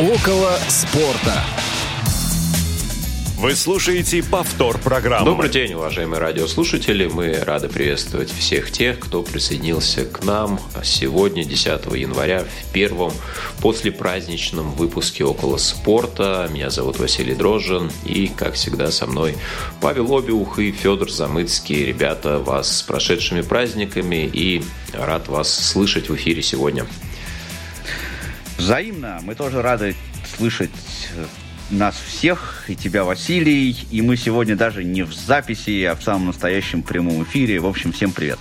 Около спорта. Вы слушаете повтор программы. Добрый день, уважаемые радиослушатели. Мы рады приветствовать всех тех, кто присоединился к нам сегодня, 10 января, в первом послепраздничном выпуске «Около спорта». Меня зовут Василий Дрожжин, и, как всегда, со мной Павел Обиух и Федор Замыцкий. Ребята, вас с прошедшими праздниками, и рад вас слышать в эфире сегодня. Взаимно. Мы тоже рады слышать нас всех, и тебя, Василий. И мы сегодня даже не в записи, а в самом настоящем прямом эфире. В общем, всем привет.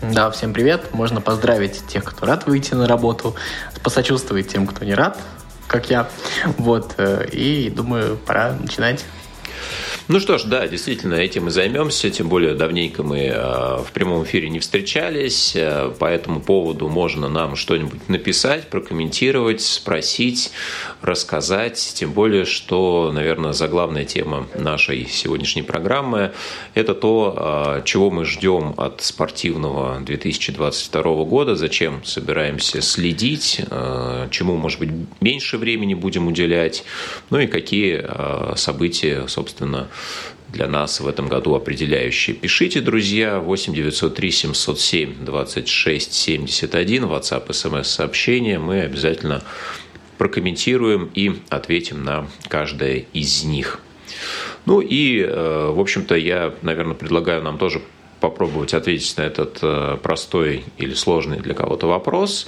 Да, всем привет. Можно поздравить тех, кто рад выйти на работу, посочувствовать тем, кто не рад, как я. Вот. Э, и думаю, пора начинать. Ну что ж, да, действительно, этим и займемся, тем более давненько мы э, в прямом эфире не встречались, э, по этому поводу можно нам что-нибудь написать, прокомментировать, спросить, рассказать, тем более, что, наверное, заглавная тема нашей сегодняшней программы – это то, э, чего мы ждем от спортивного 2022 года, зачем собираемся следить, чему, может быть, меньше времени будем уделять, ну и какие события, собственно, для нас в этом году определяющие. Пишите, друзья, 8 903 707 26 71, WhatsApp, смс-сообщения. Мы обязательно прокомментируем и ответим на каждое из них. Ну и, э, в общем-то, я, наверное, предлагаю нам тоже попробовать ответить на этот э, простой или сложный для кого-то вопрос.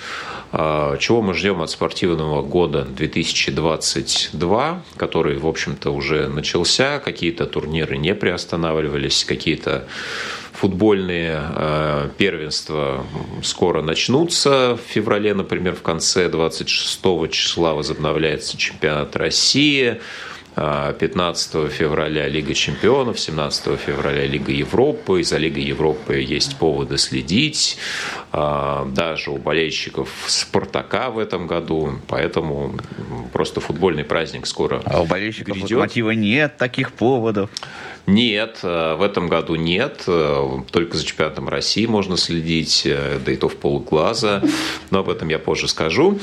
А, чего мы ждем от спортивного года 2022, который, в общем-то, уже начался, какие-то турниры не приостанавливались, какие-то футбольные э, первенства скоро начнутся. В феврале, например, в конце 26 числа возобновляется чемпионат России. 15 февраля Лига чемпионов, 17 февраля Лига Европы. За Лигой Европы есть поводы следить. А, даже у болельщиков Спартака в этом году. Поэтому просто футбольный праздник скоро А у болельщиков грядет. Локомотива нет таких поводов. Нет, э, в этом году нет. Э, только за чемпионатом России можно следить, э, да и то в полглаза. Но об этом я позже скажу.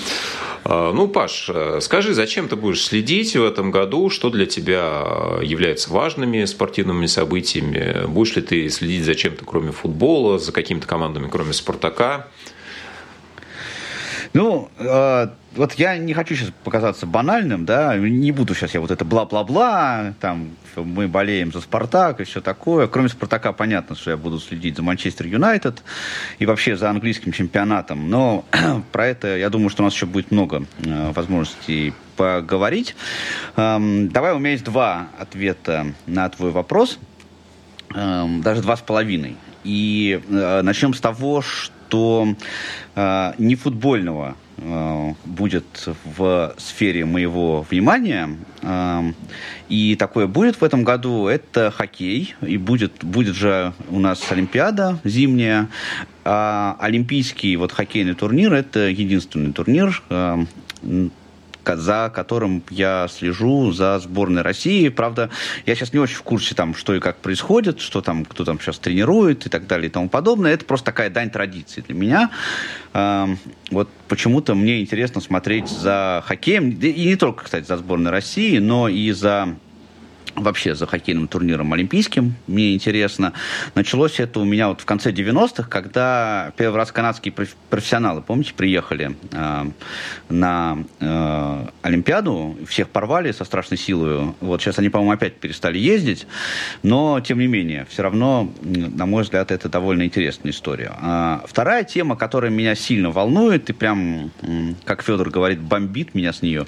Ну, Паш, скажи, зачем ты будешь следить в этом году? Что для тебя является важными спортивными событиями? Будешь ли ты следить за чем-то, кроме футбола, за какими-то командами, кроме «Спартака»? Ну, э, вот я не хочу сейчас показаться банальным, да, не буду сейчас я вот это бла-бла-бла, там, мы болеем за «Спартак» и все такое. Кроме «Спартака» понятно, что я буду следить за «Манчестер Юнайтед» и вообще за английским чемпионатом, но про это, я думаю, что у нас еще будет много э, возможностей поговорить. Эм, давай, у меня есть два ответа на твой вопрос, эм, даже два с половиной. И э, начнем с того, что что э, не футбольного э, будет в сфере моего внимания. Э, и такое будет в этом году. Это хоккей. И будет, будет же у нас Олимпиада зимняя. А олимпийский вот хоккейный турнир – это единственный турнир, э, за которым я слежу за сборной России. Правда, я сейчас не очень в курсе, там, что и как происходит, что там, кто там сейчас тренирует и так далее и тому подобное. Это просто такая дань традиции для меня. Вот почему-то мне интересно смотреть за хоккеем, и не только, кстати, за сборной России, но и за вообще за хоккейным турниром олимпийским. Мне интересно. Началось это у меня вот в конце 90-х, когда первый раз канадские профессионалы, помните, приехали э, на э, Олимпиаду, всех порвали со страшной силой. Вот сейчас они, по-моему, опять перестали ездить, но, тем не менее, все равно, на мой взгляд, это довольно интересная история. А вторая тема, которая меня сильно волнует и прям, как Федор говорит, бомбит меня с нее,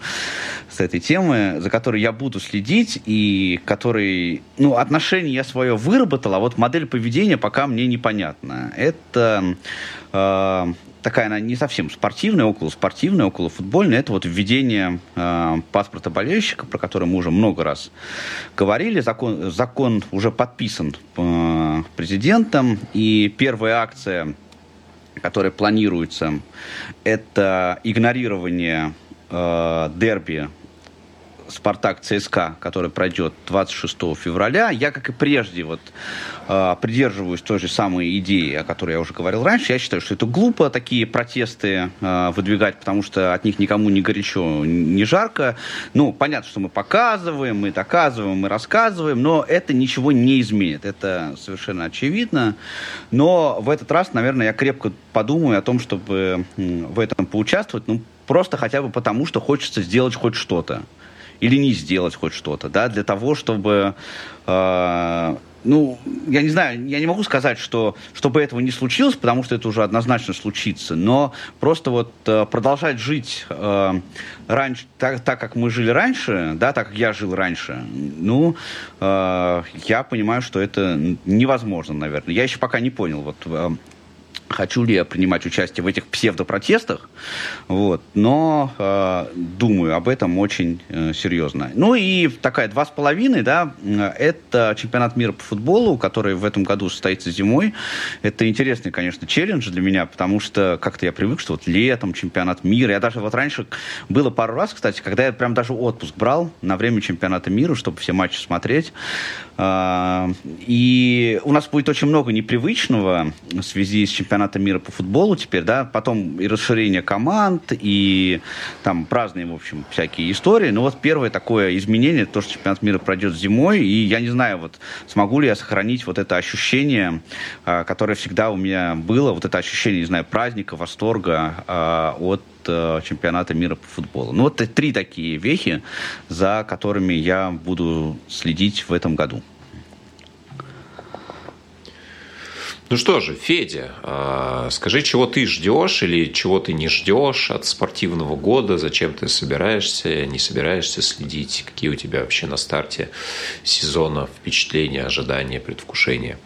с этой темы, за которой я буду следить и который, ну, отношение я свое выработал, а вот модель поведения пока мне непонятна. Это э, такая, она не совсем спортивная, около спортивная, около футбольная. Это вот введение э, паспорта болельщика, про который мы уже много раз говорили. Закон, закон уже подписан э, президентом, и первая акция, которая планируется, это игнорирование э, дерби Спартак ЦСКА, который пройдет 26 февраля. Я, как и прежде, вот, э, придерживаюсь той же самой идеи, о которой я уже говорил раньше. Я считаю, что это глупо такие протесты э, выдвигать, потому что от них никому не горячо, не жарко. Ну, понятно, что мы показываем, мы доказываем, мы рассказываем, но это ничего не изменит. Это совершенно очевидно. Но в этот раз, наверное, я крепко подумаю о том, чтобы в этом поучаствовать. Ну, просто хотя бы потому, что хочется сделать хоть что-то или не сделать хоть что-то, да, для того, чтобы, э, ну, я не знаю, я не могу сказать, что чтобы этого не случилось, потому что это уже однозначно случится, но просто вот э, продолжать жить э, раньше, так, так, как мы жили раньше, да, так как я жил раньше, ну, э, я понимаю, что это невозможно, наверное. Я еще пока не понял, вот э, хочу ли я принимать участие в этих псевдопротестах, вот, но э, думаю об этом очень э, серьезно. Ну и такая два с половиной, да, это чемпионат мира по футболу, который в этом году состоится зимой. Это интересный, конечно, челлендж для меня, потому что как-то я привык, что вот летом чемпионат мира. Я даже вот раньше было пару раз, кстати, когда я прям даже отпуск брал на время чемпионата мира, чтобы все матчи смотреть. Э, и у нас будет очень много непривычного в связи с чемпионатом чемпионата мира по футболу теперь, да, потом и расширение команд, и там разные, в общем, всякие истории. Но вот первое такое изменение, то, что чемпионат мира пройдет зимой, и я не знаю, вот смогу ли я сохранить вот это ощущение, а, которое всегда у меня было, вот это ощущение, не знаю, праздника, восторга а, от а, чемпионата мира по футболу. Ну, вот три такие вехи, за которыми я буду следить в этом году. Ну что же, Федя, а, скажи, чего ты ждешь или чего ты не ждешь от спортивного года, зачем ты собираешься, не собираешься следить, какие у тебя вообще на старте сезона впечатления, ожидания, предвкушения?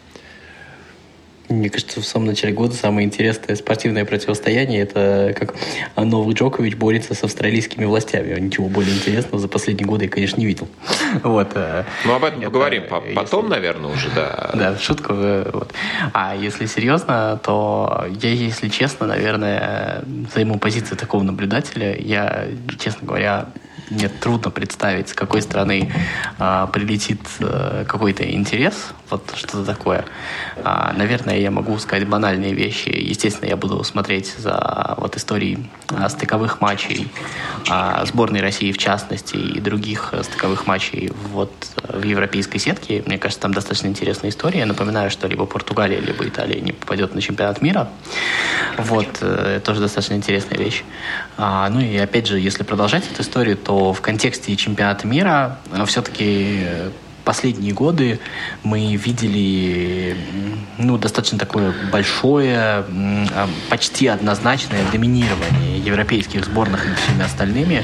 Мне кажется, в самом начале года самое интересное спортивное противостояние это как новый Джокович борется с австралийскими властями. Ничего более интересного за последние годы я, конечно, не видел. Вот. Э, ну, об этом это, поговорим потом, если... наверное, уже, да. Да, шутка. Э, вот. А если серьезно, то я, если честно, наверное, займу позицию такого наблюдателя. Я, честно говоря, мне трудно представить, с какой стороны а, прилетит а, какой-то интерес, вот что-то такое. А, наверное, я могу сказать банальные вещи. Естественно, я буду смотреть за вот историей а, стыковых матчей а, сборной России в частности и других стыковых матчей вот в европейской сетке. Мне кажется, там достаточно интересная история. Я напоминаю, что либо Португалия, либо Италия не попадет на чемпионат мира. Вот, э, тоже достаточно интересная вещь. А, ну и опять же, если продолжать эту историю, то в контексте чемпионата мира э, все-таки э, последние годы мы видели ну, достаточно такое большое, а, почти однозначное доминирование европейских сборных над всеми остальными.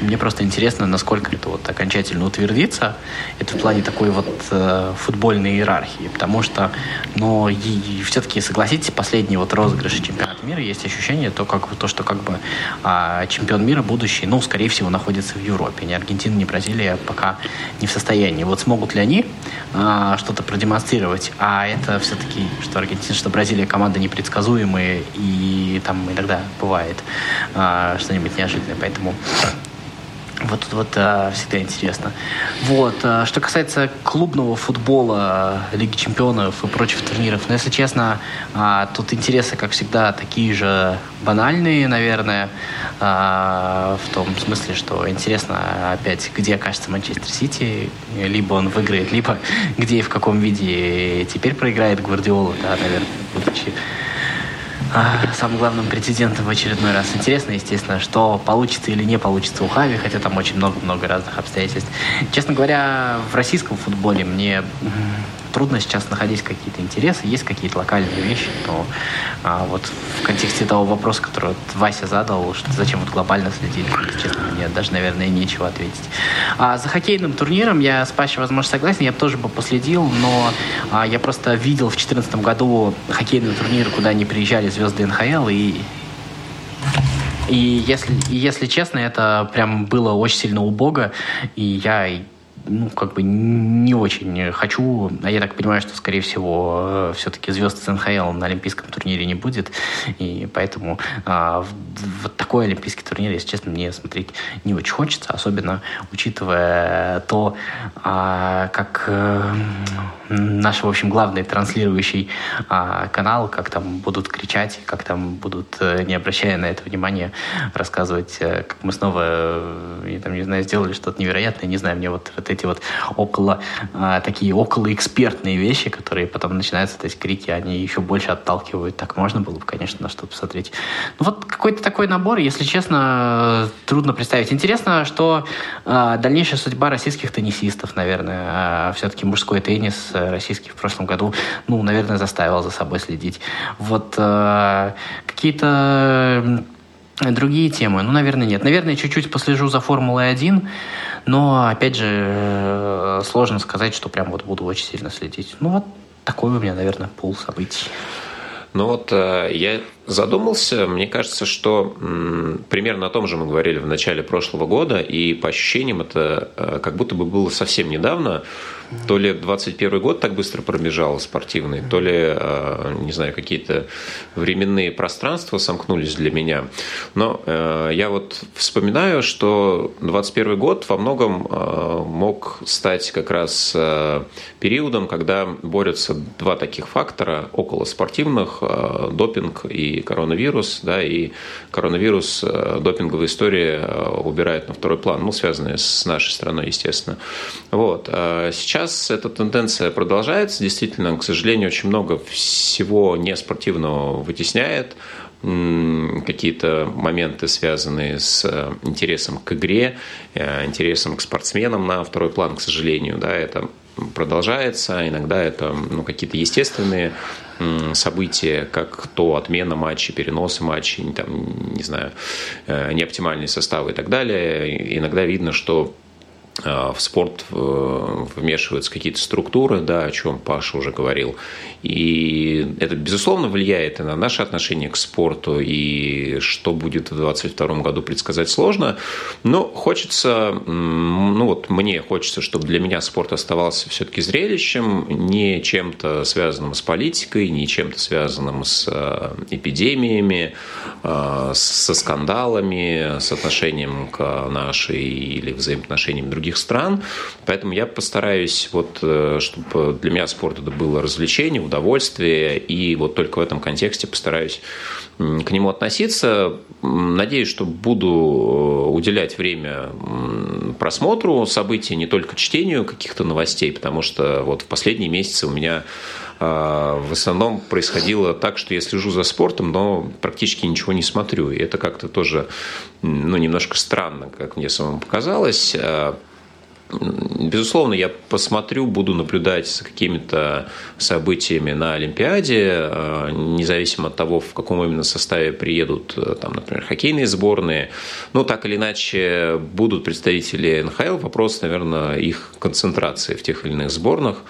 И мне просто интересно, насколько это вот окончательно утвердится. Это в плане такой вот э, футбольной иерархии. Потому что, но и, и все-таки, согласитесь, последний вот розыгрыш чемпионата мира есть ощущение, то, как, то что как бы э, чемпион мира будущий, ну, скорее всего, находится в Европе. Ни Аргентина, ни Бразилия пока не в состоянии. Вот смогут смогут ли они а, что-то продемонстрировать. А это все-таки, что Аргентина, что Бразилия команда непредсказуемые, и там иногда бывает а, что-нибудь неожиданное. Поэтому вот тут вот а, всегда интересно. Вот. А, что касается клубного футбола, Лиги чемпионов и прочих турниров, ну, если честно, а, тут интересы, как всегда, такие же банальные, наверное, а, в том смысле, что интересно опять, где окажется Манчестер Сити, либо он выиграет, либо где и в каком виде теперь проиграет Гвардиола, да, наверное, будучи самым главным претендентом в очередной раз. Интересно, естественно, что получится или не получится у Хави, хотя там очень много-много разных обстоятельств. Честно говоря, в российском футболе мне трудно сейчас находить какие-то интересы, есть какие-то локальные вещи, но а, вот в контексте того вопроса, который вот Вася задал, что зачем вот глобально следить, честно, мне даже, наверное, нечего ответить. А за хоккейным турниром я с Пашей, возможно, согласен, я бы тоже бы последил, но а, я просто видел в 2014 году хоккейный турнир, куда они приезжали звезды НХЛ, и и если, и если честно, это прям было очень сильно убого, и я ну, как бы не очень хочу. А я так понимаю, что, скорее всего, э, все-таки звезд с НХЛ на Олимпийском турнире не будет. И поэтому а, в, в такой Олимпийский турнир, если честно, мне смотреть не очень хочется, особенно учитывая то, а, как а, наш, в общем, главный транслирующий а, канал, как там будут кричать, как там будут, э, не обращая на это внимания, рассказывать, как мы снова, я там, не знаю, сделали что-то невероятное, не знаю, мне вот, вот эти вот около, а, такие около экспертные вещи, которые потом начинаются, то есть крики, они еще больше отталкивают. Так можно было бы, конечно, на что посмотреть. Ну вот какой-то такой набор, если честно, трудно представить. Интересно, что а, дальнейшая судьба российских теннисистов, наверное, а, все-таки мужской теннис российский в прошлом году, ну, наверное, заставил за собой следить. Вот а, какие-то другие темы? Ну, наверное, нет. Наверное, чуть-чуть послежу за Формулой-1, но, опять же, э, сложно сказать, что прям вот буду очень сильно следить. Ну, вот такой у меня, наверное, пул событий. Ну вот э, я задумался, мне кажется, что м, примерно о том же мы говорили в начале прошлого года, и по ощущениям это э, как будто бы было совсем недавно. То ли 21 год так быстро пробежал спортивный, то ли, э, не знаю, какие-то временные пространства сомкнулись для меня. Но э, я вот вспоминаю, что 21 год во многом э, мог стать как раз периодом, когда борются два таких фактора около спортивных, допинг и коронавирус, да, и коронавирус, допинговая история убирает на второй план, ну, связанная с нашей страной, естественно. Вот. Сейчас сейчас эта тенденция продолжается. Действительно, к сожалению, очень много всего неспортивного вытесняет какие-то моменты, связанные с э, интересом к игре, э, интересом к спортсменам на второй план, к сожалению, да, это продолжается. Иногда это ну, какие-то естественные события, как то отмена матчей, переносы матчей, там, не знаю, э, неоптимальные составы и так далее. Иногда видно, что в спорт э, вмешиваются какие-то структуры, да, о чем Паша уже говорил. И это, безусловно, влияет и на наше отношение к спорту, и что будет в 2022 году предсказать сложно. Но хочется, ну вот мне хочется, чтобы для меня спорт оставался все-таки зрелищем, не чем-то связанным с политикой, не чем-то связанным с э, эпидемиями, со скандалами, с отношением к нашей или взаимоотношениям других других стран. Поэтому я постараюсь, вот, э, чтобы для меня спорт это было развлечение, удовольствие, и вот только в этом контексте постараюсь к нему относиться. Надеюсь, что буду э, уделять время просмотру событий, не только чтению каких-то новостей, потому что вот в последние месяцы у меня э, в основном происходило так, что я слежу за спортом, но практически ничего не смотрю. И это как-то тоже ну, немножко странно, как мне самому показалось. Безусловно, я посмотрю, буду наблюдать за какими-то событиями на Олимпиаде, э, независимо от того, в каком именно составе приедут, э, там, например, хоккейные сборные. Ну, так или иначе, будут представители НХЛ. Вопрос, наверное, их концентрации в тех или иных сборных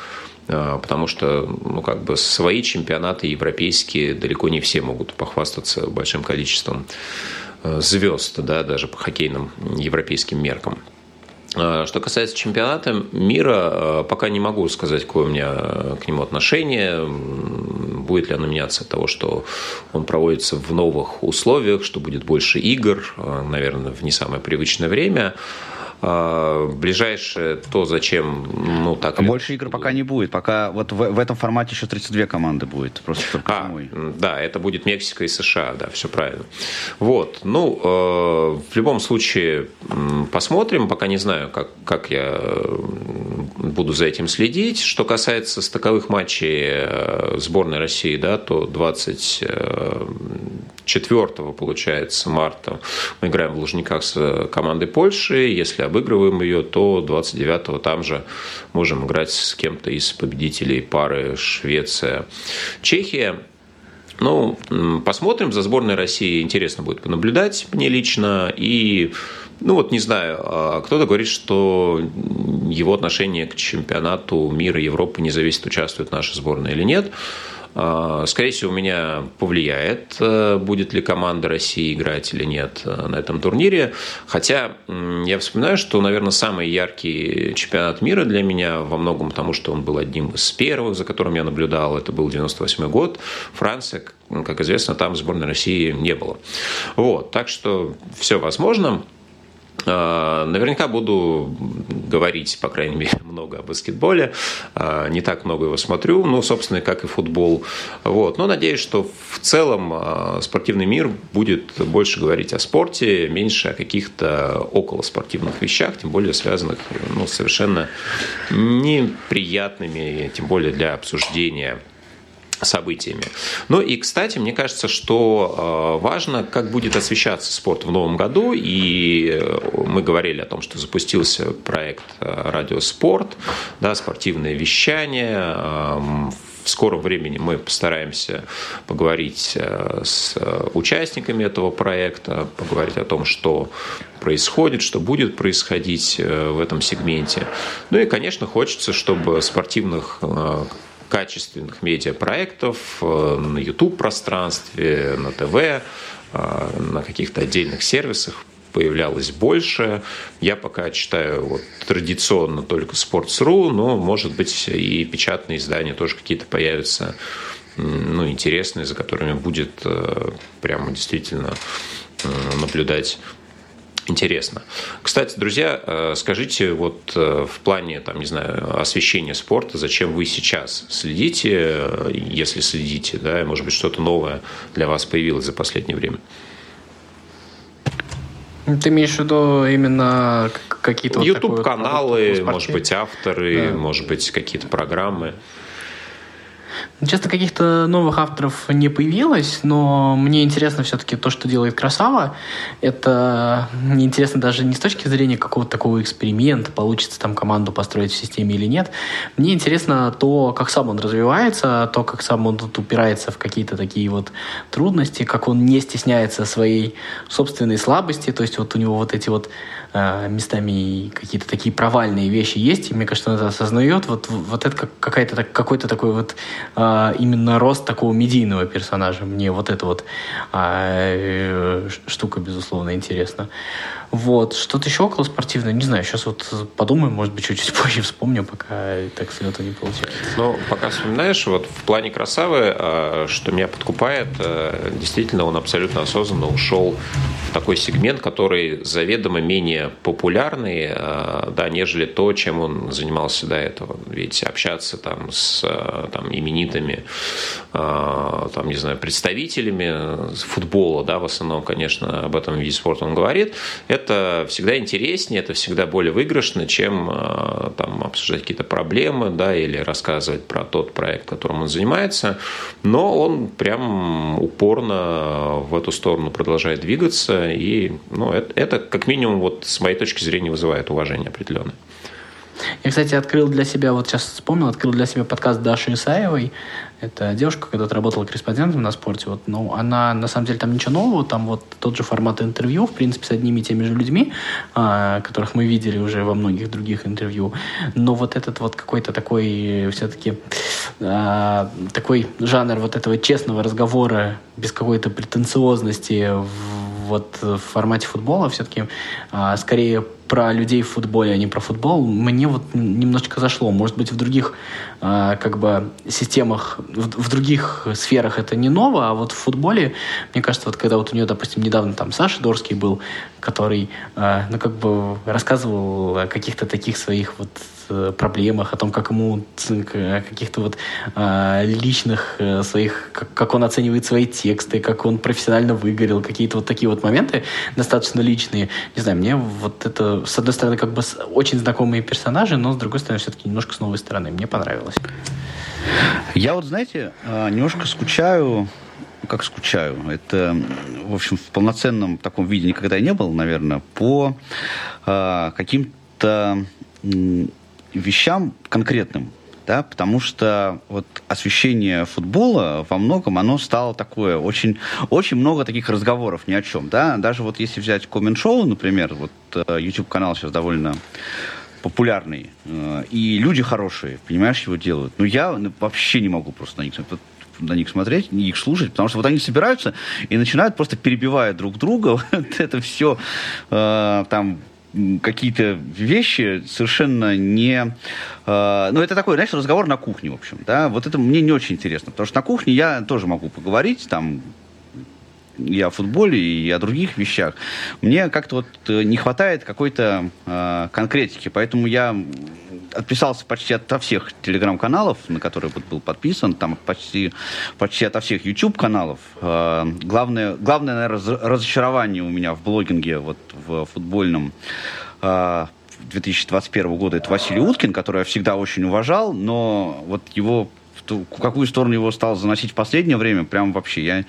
э, потому что ну, как бы свои чемпионаты европейские далеко не все могут похвастаться большим количеством звезд, да, даже по хоккейным европейским меркам. А, что касается чемпионата мира, а, пока не могу сказать, какое у меня к нему отношение, будет ли оно меняться от того, что он проводится в новых условиях, что будет больше игр, наверное, в не самое привычное время. А, ближайшее то, зачем, ну так. Больше игр пока не будет, пока вот в, в этом формате еще 32 команды будет, просто только а, зимой. Да, это будет Мексика и США, да, все правильно. Вот, ну, э, в любом случае посмотрим, пока не знаю, как, как я буду за этим следить. Что касается стыковых матчей э, сборной России, да, то 20 4 получается марта мы играем в Лужниках с командой Польши. Если обыгрываем ее, то 29 там же можем играть с кем-то из победителей пары Швеция-Чехия. Ну, посмотрим. За сборной России интересно будет понаблюдать мне лично. И, ну вот, не знаю, а кто-то говорит, что его отношение к чемпионату мира Европы не зависит, участвует наша сборная или нет. Э, скорее всего, меня повлияет, э, будет ли команда России играть или нет на этом турнире. Хотя я вспоминаю, что, наверное, самый яркий чемпионат мира для меня во многом потому, что он был одним из первых, за которым я наблюдал. Это был 98 год. Франция, как известно, там сборной России не было. Вот, так что все возможно. А, наверняка буду говорить, по крайней мере, много о баскетболе. А, не так много его смотрю, ну, собственно, как и футбол. Вот. Но надеюсь, что в целом а, спортивный мир будет больше говорить о спорте, меньше о каких-то околоспортивных вещах, тем более связанных ну, совершенно неприятными, тем более для обсуждения событиями. Ну и, кстати, мне кажется, что э, важно, как будет освещаться спорт в новом году. И э, мы говорили о том, что запустился проект э, «Радиоспорт», да, спортивное вещание. Эм, в скором времени мы постараемся поговорить с участниками этого проекта, поговорить о том, что происходит, что будет происходить в этом сегменте. Ну и, конечно, хочется, чтобы спортивных качественных медиапроектов э, на YouTube-пространстве, на ТВ, э, на каких-то отдельных сервисах появлялось больше. Я пока читаю вот, традиционно только Sports.ru, но, может быть, и печатные издания тоже какие-то появятся ну, интересные, за которыми будет э, прямо действительно наблюдать интересно. Кстати, друзья, э, скажите, вот э, в плане, там, не знаю, освещения спорта, зачем вы сейчас следите, э, если следите, да, может быть, что-то новое для вас появилось за последнее время? Ты имеешь в виду именно какие-то... YouTube-каналы, вот может быть, авторы, да. может быть, какие-то программы. Часто каких-то новых авторов не появилось, но мне интересно все-таки то, что делает Красава. Это мне интересно даже не с точки зрения какого-то такого эксперимента, получится там команду построить в системе или нет. Мне интересно то, как сам он развивается, то, как сам он тут упирается в какие-то такие вот трудности, как он не стесняется своей собственной слабости, то есть вот у него вот эти вот местами какие-то такие провальные вещи есть, и мне кажется, он это осознает. Вот, вот это как, какая-то, какой-то такой вот э, именно рост такого медийного персонажа. Мне вот эта вот э, штука, безусловно, интересна. Вот. Что-то еще около спортивное, не знаю, сейчас вот подумаем, может быть, чуть-чуть позже вспомню, пока так с не получается. Ну, пока вспоминаешь, вот в плане красавы, а, что меня подкупает, а, действительно, он абсолютно осознанно ушел в такой сегмент, который заведомо менее популярный, а, да, нежели то, чем он занимался до этого. Ведь общаться там с там, именитыми, там, не знаю, представителями футбола, да, в основном, конечно, об этом виде спорта он говорит, это всегда интереснее, это всегда более выигрышно, чем э, там, обсуждать какие-то проблемы да, или рассказывать про тот проект, которым он занимается. Но он прям упорно в эту сторону продолжает двигаться. И ну, это, это как минимум вот, с моей точки зрения вызывает уважение определенное. Я, кстати, открыл для себя, вот сейчас вспомнил, открыл для себя подкаст Даши Исаевой. Это девушка, когда-то работала корреспондентом на спорте. Вот, ну, она, на самом деле, там ничего нового, там вот тот же формат интервью, в принципе, с одними и теми же людьми, а, которых мы видели уже во многих других интервью. Но вот этот вот какой-то такой все-таки а, такой жанр вот этого честного разговора без какой-то претенциозности в вот в формате футбола все-таки а, скорее про людей в футболе, а не про футбол, мне вот немножечко зашло. Может быть, в других а, как бы системах, в, в других сферах это не ново, а вот в футболе, мне кажется, вот когда вот у нее, допустим, недавно там Саша Дорский был, который, а, ну, как бы рассказывал о каких-то таких своих вот Э, проблемах, о том, как ему о каких-то вот э, личных э, своих, как, он оценивает свои тексты, как он профессионально выгорел, какие-то вот такие вот моменты достаточно личные. Не знаю, мне вот это, с одной стороны, как бы очень знакомые персонажи, но с другой стороны, все-таки немножко с новой стороны. Мне понравилось. Я вот, знаете, э, немножко скучаю как скучаю. Это, в общем, в полноценном таком виде никогда не был, наверное, по э, каким-то вещам конкретным, да, потому что вот освещение футбола во многом оно стало такое очень очень много таких разговоров ни о чем, да, даже вот если взять коммент шоу, например, вот э, YouTube канал сейчас довольно популярный э, и люди хорошие, понимаешь, его делают, но я вообще не могу просто на них на них смотреть, их слушать, потому что вот они собираются и начинают просто перебивая друг друга, вот это все э, там какие-то вещи совершенно не... Э, ну, это такой, знаешь, разговор на кухне, в общем, да, вот это мне не очень интересно, потому что на кухне я тоже могу поговорить, там, и о футболе, и о других вещах, мне как-то вот э, не хватает какой-то э, конкретики, поэтому я отписался почти от всех телеграм-каналов, на которые вот был подписан, там почти, почти от всех YouTube-каналов. Э, главное, главное, наверное, разочарование у меня в блогинге, вот в футбольном, э, 2021 года, это Василий Уткин, который я всегда очень уважал, но вот его в какую сторону его стал заносить в последнее время, прям вообще я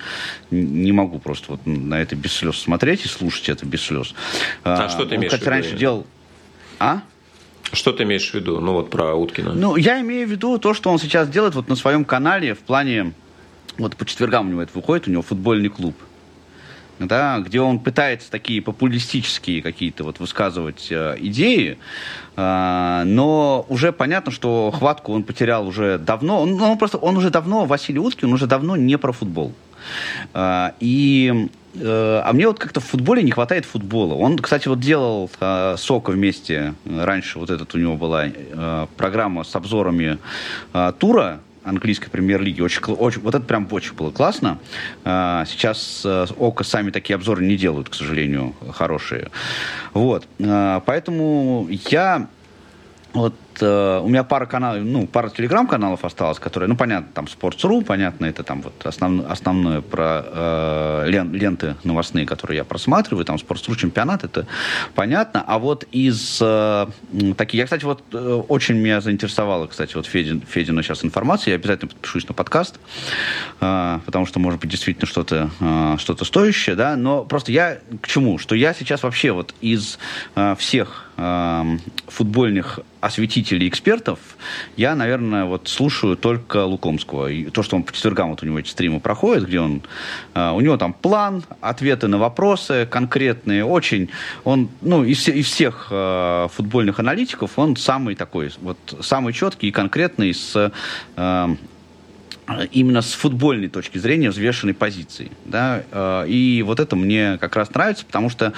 не могу просто вот на это без слез смотреть и слушать это без слез. А, а что ты имеешь в виду? раньше делал... А? Что ты имеешь в виду? Ну вот про Уткина. Ну, я имею в виду то, что он сейчас делает вот на своем канале в плане... Вот по четвергам у него это выходит, у него футбольный клуб да, где он пытается такие популистические какие-то вот высказывать э, идеи, э, но уже понятно, что хватку он потерял уже давно. Он, он просто, он уже давно, Василий Уткин, он уже давно не про футбол. Э, и а мне вот как-то в футболе не хватает футбола. Он, кстати, вот делал э, Сока вместе. Раньше вот этот у него была э, программа с обзорами э, тура английской премьер-лиги. Очень, очень, вот это прям очень было классно. А, сейчас э, ОКО сами такие обзоры не делают, к сожалению, хорошие. Вот. А, поэтому я вот э, у меня пара каналов, ну, пара телеграм-каналов осталось, которые, ну, понятно, там Sports.ru, понятно, это там вот основ, основное про э, лен, ленты новостные, которые я просматриваю, там Sports.ru чемпионат, это понятно. А вот из э, таких, я, кстати, вот э, очень меня заинтересовала, кстати, вот Федин, Федина сейчас информация, я обязательно подпишусь на подкаст, э, потому что, может быть, действительно что-то э, что стоящее, да, но просто я к чему? Что я сейчас вообще вот из э, всех э, футбольных осветителей экспертов, я, наверное, вот слушаю только Лукомского. И то, что он по четвергам, вот у него эти стримы проходят, где он... Uh, у него там план, ответы на вопросы конкретные, очень... Он, ну, из, из всех uh, футбольных аналитиков он самый такой, вот, самый четкий и конкретный с... Uh, именно с футбольной точки зрения взвешенной позиции. Да? И вот это мне как раз нравится, потому что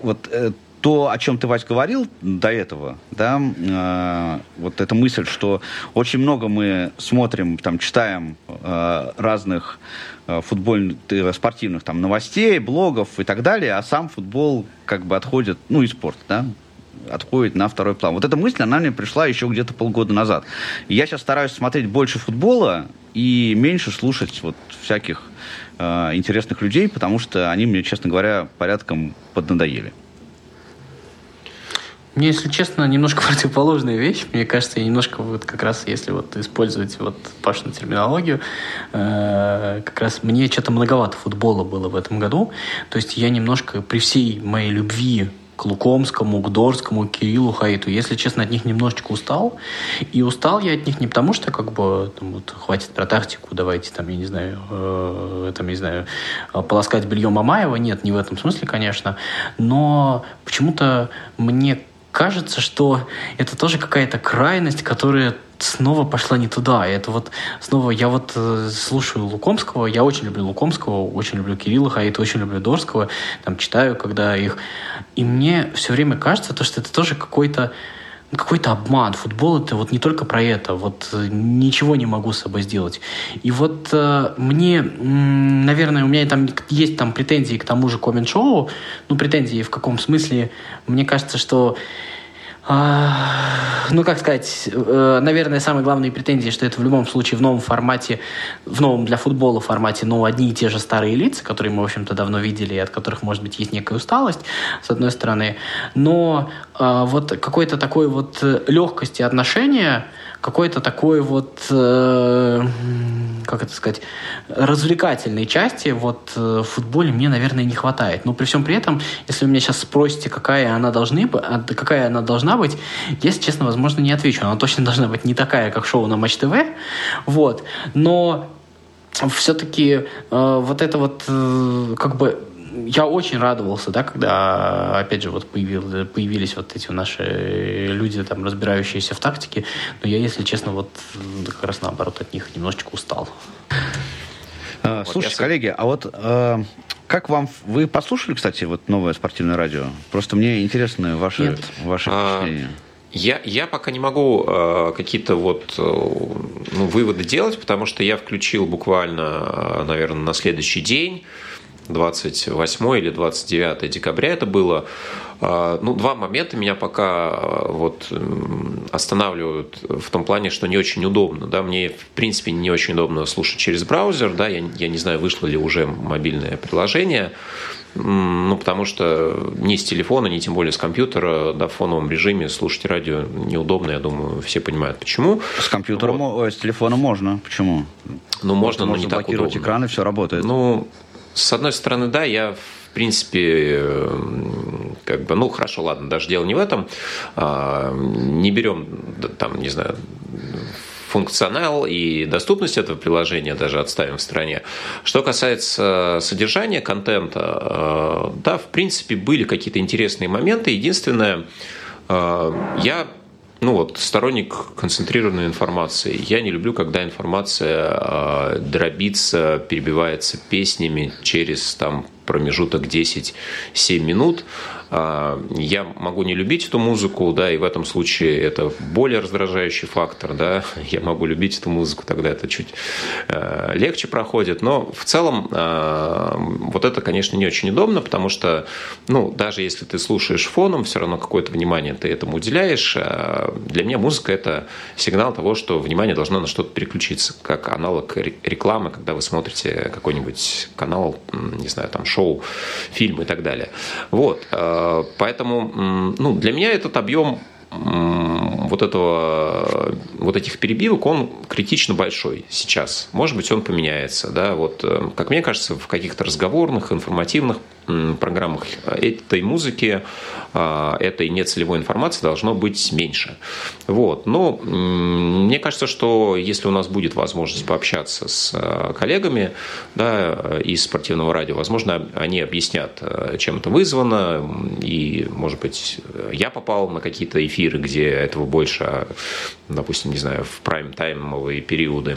вот э, то, о чем ты, Вась, говорил до этого, да, э, вот эта мысль, что очень много мы смотрим, там, читаем э, разных э, футбольных, э, спортивных там новостей, блогов и так далее, а сам футбол как бы отходит, ну и спорт, да, отходит на второй план. Вот эта мысль, она мне пришла еще где-то полгода назад. Я сейчас стараюсь смотреть больше футбола и меньше слушать вот всяких э, интересных людей, потому что они мне, честно говоря, порядком поднадоели. Мне, если честно, немножко противоположная вещь. Мне кажется, я немножко вот как раз, если вот использовать вот Пашину терминологию, э, как раз мне что-то многовато футбола было в этом году. То есть я немножко при всей моей любви к Лукомскому, к Дорскому, к Кириллу Хаиту. Если честно, от них немножечко устал. И устал я от них не потому, что как бы там, вот, хватит про тактику, давайте там, я не знаю, э, там, я не знаю, полоскать белье Мамаева. Нет, не в этом смысле, конечно. Но почему-то мне кажется, что это тоже какая-то крайность, которая снова пошла не туда. Это вот снова я вот э, слушаю Лукомского, я очень люблю Лукомского, очень люблю Кирилла Хаита, очень люблю Дорского, там читаю, когда их... И мне все время кажется, то, что это тоже какой-то какой-то обман. Футбол это вот не только про это. Вот э, ничего не могу с собой сделать. И вот э, мне, наверное, у меня там есть там претензии к тому же коммент-шоу. Ну, претензии в каком смысле? Мне кажется, что а, ну, как сказать, э, наверное, самые главные претензии, что это в любом случае в новом формате, в новом для футбола формате, ну, одни и те же старые лица, которые мы, в общем-то, давно видели, и от которых, может быть, есть некая усталость, с одной стороны. Но вот какой-то такой вот э, легкости отношения, какой-то такой вот, э, как это сказать, развлекательной части вот э, в футболе мне, наверное, не хватает. Но при всем при этом, если вы меня сейчас спросите, какая она, должны, а, какая она должна быть, если честно, возможно, не отвечу. Она точно должна быть не такая, как шоу на Матч ТВ. Вот. Но все-таки э, вот это вот э, как бы я очень радовался, да, когда, опять же, вот появил, появились вот эти наши люди, там, разбирающиеся в тактике, но я, если честно, вот как раз наоборот от них немножечко устал. А, слушайте, коллеги, а вот э, как вам... Вы послушали, кстати, вот новое спортивное радио? Просто мне интересны ваши, ваши а, впечатления. Я, я пока не могу э, какие-то вот э, ну, выводы делать, потому что я включил буквально, э, наверное, на следующий день, 28 или 29 декабря это было. Э, ну, два момента меня пока э, вот останавливают в том плане, что не очень удобно. Да? Мне, в принципе, не очень удобно слушать через браузер. Да? Я, я не знаю, вышло ли уже мобильное приложение. Ну, потому что ни с телефона, ни тем более с компьютера, да, в фоновом режиме слушать радио неудобно, я думаю, все понимают, почему. С компьютером, вот. с телефона можно. Почему? Ну, можно, но не так удобно. экран, и все работает. Ну, с одной стороны, да, я в принципе, как бы, ну, хорошо, ладно, даже дело не в этом. А, не берем, там, не знаю, функционал и доступность этого приложения даже отставим в стране. Что касается содержания контента, э, да, в принципе, были какие-то интересные моменты. Единственное, э, я ну вот, сторонник концентрированной информации. Я не люблю, когда информация э, дробится, перебивается песнями через там промежуток 10-7 минут. А, я могу не любить эту музыку, да, и в этом случае это более раздражающий фактор, да, я могу любить эту музыку, тогда это чуть э, легче проходит, но в целом э, вот это, конечно, не очень удобно, потому что, ну, даже если ты слушаешь фоном, все равно какое-то внимание ты этому уделяешь. А для меня музыка – это сигнал того, что внимание должно на что-то переключиться, как аналог рекламы, когда вы смотрите какой-нибудь канал, не знаю, там, шоу, фильм и так далее. Вот. Поэтому ну, для меня этот объем вот этого, вот этих перебивок, он критично большой сейчас. Может быть, он поменяется. Да? Вот, э, как мне кажется, в каких-то разговорных, информативных программах этой музыки, а, этой нецелевой информации должно быть меньше. Вот. Но мне кажется, что если у нас будет возможность пообщаться с э, коллегами да, из спортивного радио, возможно, они объяснят, э, чем это вызвано, и, может быть, я попал на какие-то эфиры, где этого больше, а, допустим, не знаю, в прайм-таймовые периоды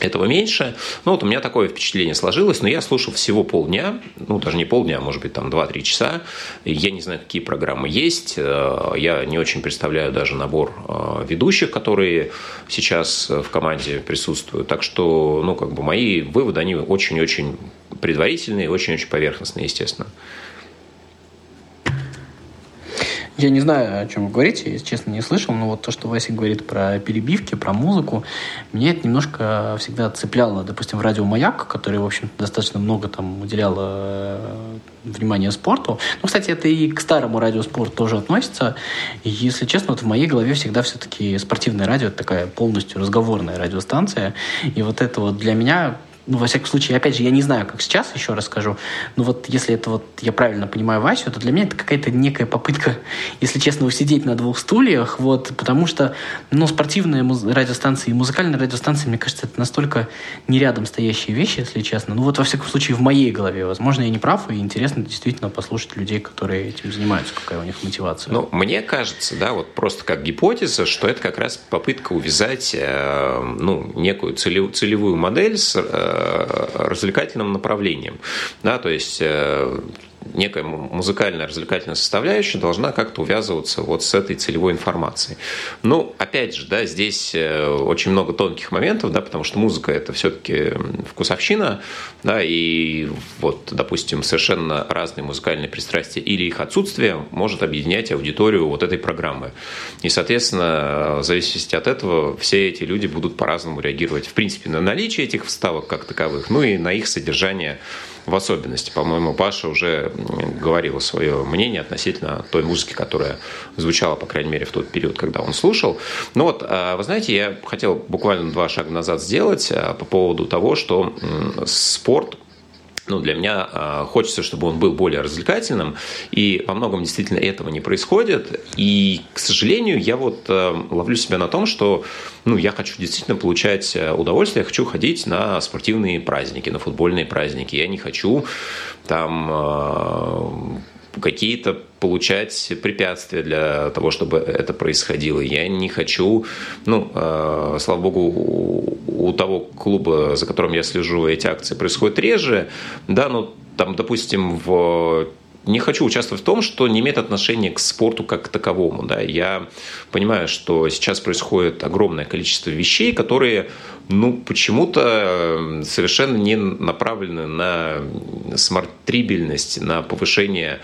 этого меньше. Ну, вот у меня такое впечатление сложилось, но я слушал всего полдня, ну, даже не полдня, может быть, там 2-3 часа. Я не знаю, какие программы есть. Э, я не очень представляю даже набор э, ведущих, которые сейчас в команде присутствуют. Так что, ну, как бы мои выводы, они очень-очень предварительные, очень-очень поверхностные, естественно. Я не знаю, о чем вы говорите, если честно, не слышал, но вот то, что Вася говорит про перебивки, про музыку, мне это немножко всегда цепляло. Допустим, в радио «Маяк», который, в общем достаточно много там уделял э, внимания спорту. Ну, кстати, это и к старому радиоспорту тоже относится. И, если честно, вот в моей голове всегда все-таки спортивное радио – это такая полностью разговорная радиостанция. И вот это вот для меня ну, во всяком случае, опять же, я не знаю, как сейчас, еще раз скажу, но вот если это вот, я правильно понимаю Васю, то для меня это какая-то некая попытка, если честно, усидеть на двух стульях, вот, потому что, ну, спортивные радиостанции и музыкальные радиостанции, мне кажется, это настолько не рядом стоящие вещи, если честно. Ну, вот, во всяком случае, в моей голове. Возможно, я не прав, и интересно действительно послушать людей, которые этим занимаются, какая у них мотивация. Ну, мне кажется, да, вот просто как гипотеза, что это как раз попытка увязать, э, ну, некую целевую модель с Э, развлекательным направлением. Да, то есть э, некая музыкальная развлекательная составляющая должна как-то увязываться вот с этой целевой информацией. Ну, опять же, да, здесь э, очень много тонких моментов, да, потому что музыка это все-таки вкусовщина, да, и вот, допустим, совершенно разные музыкальные пристрастия или их отсутствие может объединять аудиторию вот этой программы. И, соответственно, в зависимости от этого все эти люди будут по-разному реагировать, в принципе, на наличие этих вставок как таковых, ну и на их содержание в особенности. По-моему, Паша уже говорил свое мнение относительно той музыки, которая звучала, по крайней мере, в тот период, когда он слушал. Ну вот, а, вы знаете, я хотел буквально два шага назад сделать а, по поводу того, что спорт ну, для меня э, хочется, чтобы он был более развлекательным, и во многом действительно этого не происходит. И, к сожалению, я вот э, ловлю себя на том, что ну, я хочу действительно получать э, удовольствие, я хочу ходить на спортивные праздники, на футбольные праздники. Я не хочу там э, какие-то получать препятствия для того, чтобы это происходило. Я не хочу, ну, э, слава богу, у, того клуба, за которым я слежу, эти акции происходят реже, да, но там, допустим, в не хочу участвовать в том, что не имеет отношения к спорту как к таковому. Да. Я понимаю, что сейчас происходит огромное количество вещей, которые ну, почему-то совершенно не направлены на смартрибельность, на повышение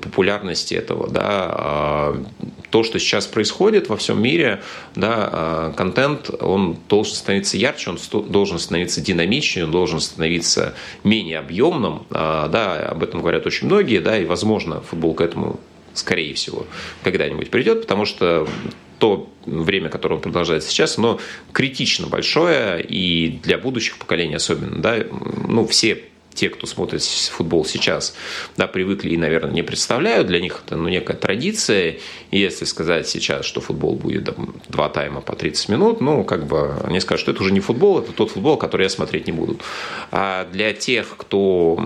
популярности этого, да, а то, что сейчас происходит во всем мире, да, а, контент, он должен становиться ярче, он должен становиться динамичнее, он должен становиться менее объемным, а, да, об этом говорят очень многие, да, и, возможно, футбол к этому, скорее всего, когда-нибудь придет, потому что то время, которое он продолжает сейчас, оно критично большое, и для будущих поколений особенно, да, ну, все те, кто смотрит футбол сейчас, да, привыкли и, наверное, не представляют. Для них это ну, некая традиция. И если сказать сейчас, что футбол будет там, два тайма по 30 минут, ну, как бы они скажут, что это уже не футбол, это тот футбол, который я смотреть не буду. А для тех, кто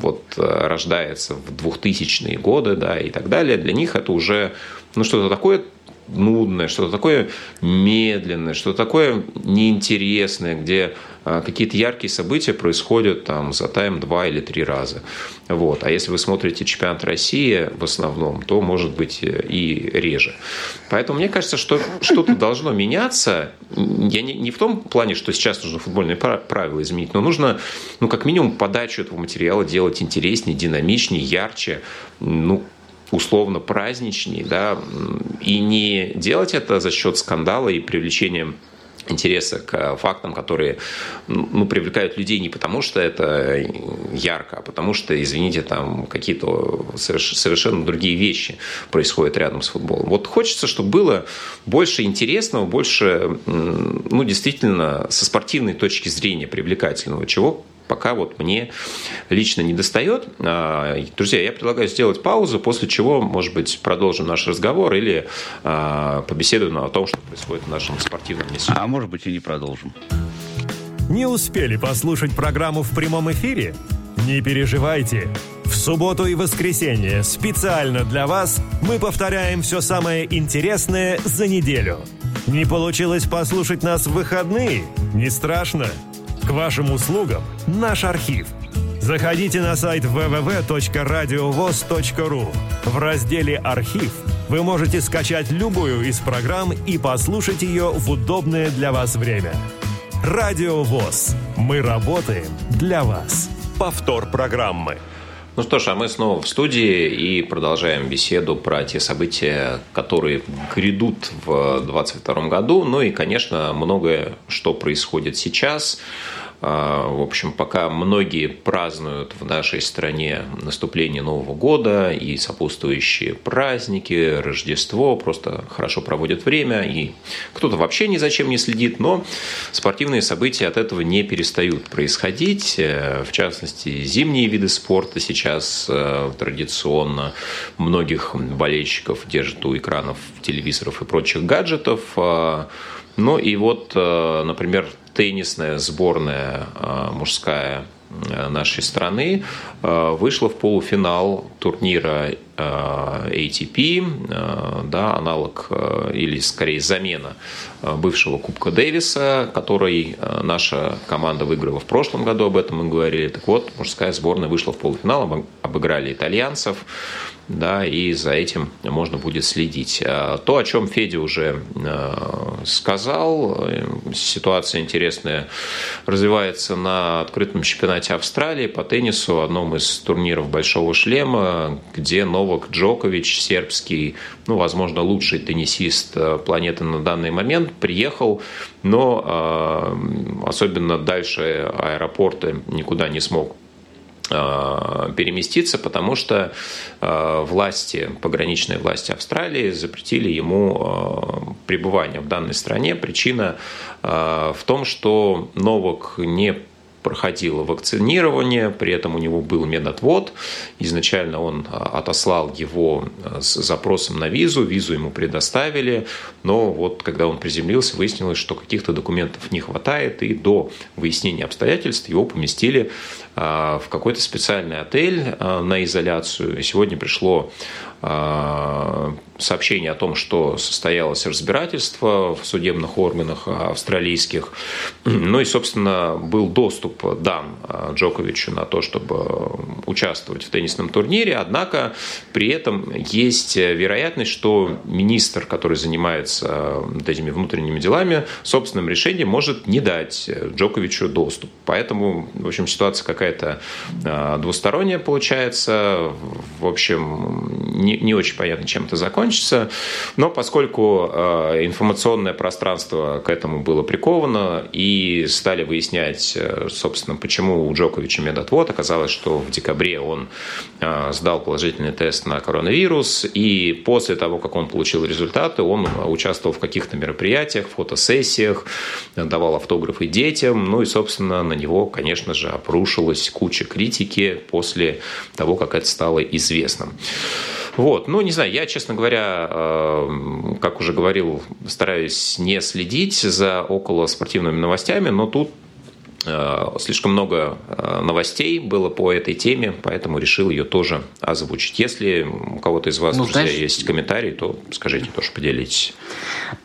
вот рождается в 2000-е годы, да, и так далее, для них это уже ну, что-то такое нудное, что-то такое медленное, что-то такое неинтересное, где а, какие-то яркие события происходят там за тайм два или три раза. Вот. А если вы смотрите чемпионат России в основном, то может быть и реже. Поэтому мне кажется, что что-то должно меняться. Я не, не в том плане, что сейчас нужно футбольные правила изменить, но нужно, ну, как минимум, подачу этого материала делать интереснее, динамичнее, ярче. Ну, условно праздничней, да, и не делать это за счет скандала и привлечения интереса к фактам, которые ну, привлекают людей не потому, что это ярко, а потому что, извините, там какие-то совершенно другие вещи происходят рядом с футболом. Вот хочется, чтобы было больше интересного, больше, ну, действительно, со спортивной точки зрения привлекательного, чего пока вот мне лично не достает. А, друзья, я предлагаю сделать паузу, после чего, может быть, продолжим наш разговор или а, побеседуем о том, что происходит в нашем спортивном месте. А может быть и не продолжим. Не успели послушать программу в прямом эфире? Не переживайте. В субботу и воскресенье специально для вас мы повторяем все самое интересное за неделю. Не получилось послушать нас в выходные? Не страшно. К вашим услугам наш архив. Заходите на сайт www.radiovoz.ru. В разделе «Архив» вы можете скачать любую из программ и послушать ее в удобное для вас время. Радио ВОЗ. Мы работаем для вас. Повтор программы. Ну что ж, а мы снова в студии и продолжаем беседу про те события, которые грядут в 2022 году. Ну и, конечно, многое, что происходит сейчас. А, в общем, пока многие празднуют в нашей стране наступление Нового года и сопутствующие праздники, Рождество, просто хорошо проводят время, и кто-то вообще ни за чем не следит, но спортивные события от этого не перестают происходить. Э, в частности, зимние виды спорта сейчас э, традиционно многих болельщиков держат у экранов телевизоров и прочих гаджетов. А, ну и вот, э, например, теннисная сборная э, мужская э, нашей страны вышла в полуфинал турнира ATP, да, аналог или скорее замена бывшего Кубка Дэвиса, который наша команда выиграла в прошлом году, об этом мы говорили. Так вот, мужская сборная вышла в полуфинал, обыграли итальянцев да, и за этим можно будет следить. А то, о чем Федя уже э, сказал, э, ситуация интересная развивается на открытом чемпионате Австралии по теннису, одном из турниров Большого шлема, где Новак Джокович, сербский, ну, возможно, лучший теннисист э, планеты на данный момент, приехал, но особенно дальше аэропорта никуда не смог переместиться, потому что э, власти, пограничные власти Австралии запретили ему э, пребывание в данной стране. Причина в том, что Новак не проходил вакцинирование, при этом у него был медотвод. Изначально он отослал его с запросом на визу, визу ему предоставили, но вот когда он приземлился, выяснилось, что каких-то документов не хватает, и до выяснения обстоятельств его поместили в какой-то специальный отель на изоляцию. Сегодня пришло сообщение о том, что состоялось разбирательство в судебных органах австралийских. Ну и, собственно, был доступ дан а, Джоковичу на то, чтобы участвовать в теннисном турнире. Однако при этом есть вероятность, что министр, который занимается этими внутренними делами, собственным решением может не дать Джоковичу доступ. Поэтому, в общем, ситуация какая-то а, двусторонняя получается. В общем, не, не очень понятно, чем это закончится закончится. Но поскольку э, информационное пространство к этому было приковано, и стали выяснять, э, собственно, почему у Джоковича медотвод, оказалось, что в декабре он э, сдал положительный тест на коронавирус, и после того, как он получил результаты, он участвовал в каких-то мероприятиях, фотосессиях, давал автографы детям, ну и, собственно, на него, конечно же, обрушилась куча критики после того, как это стало известным. Вот, ну, не знаю, я, честно говоря, э, как уже говорил, стараюсь не следить за около спортивными новостями, но тут слишком много э, новостей было по этой теме, поэтому решил ее тоже озвучить. Если у кого-то из вас, ну, друзья, знаешь, есть комментарии, то скажите, тоже поделитесь.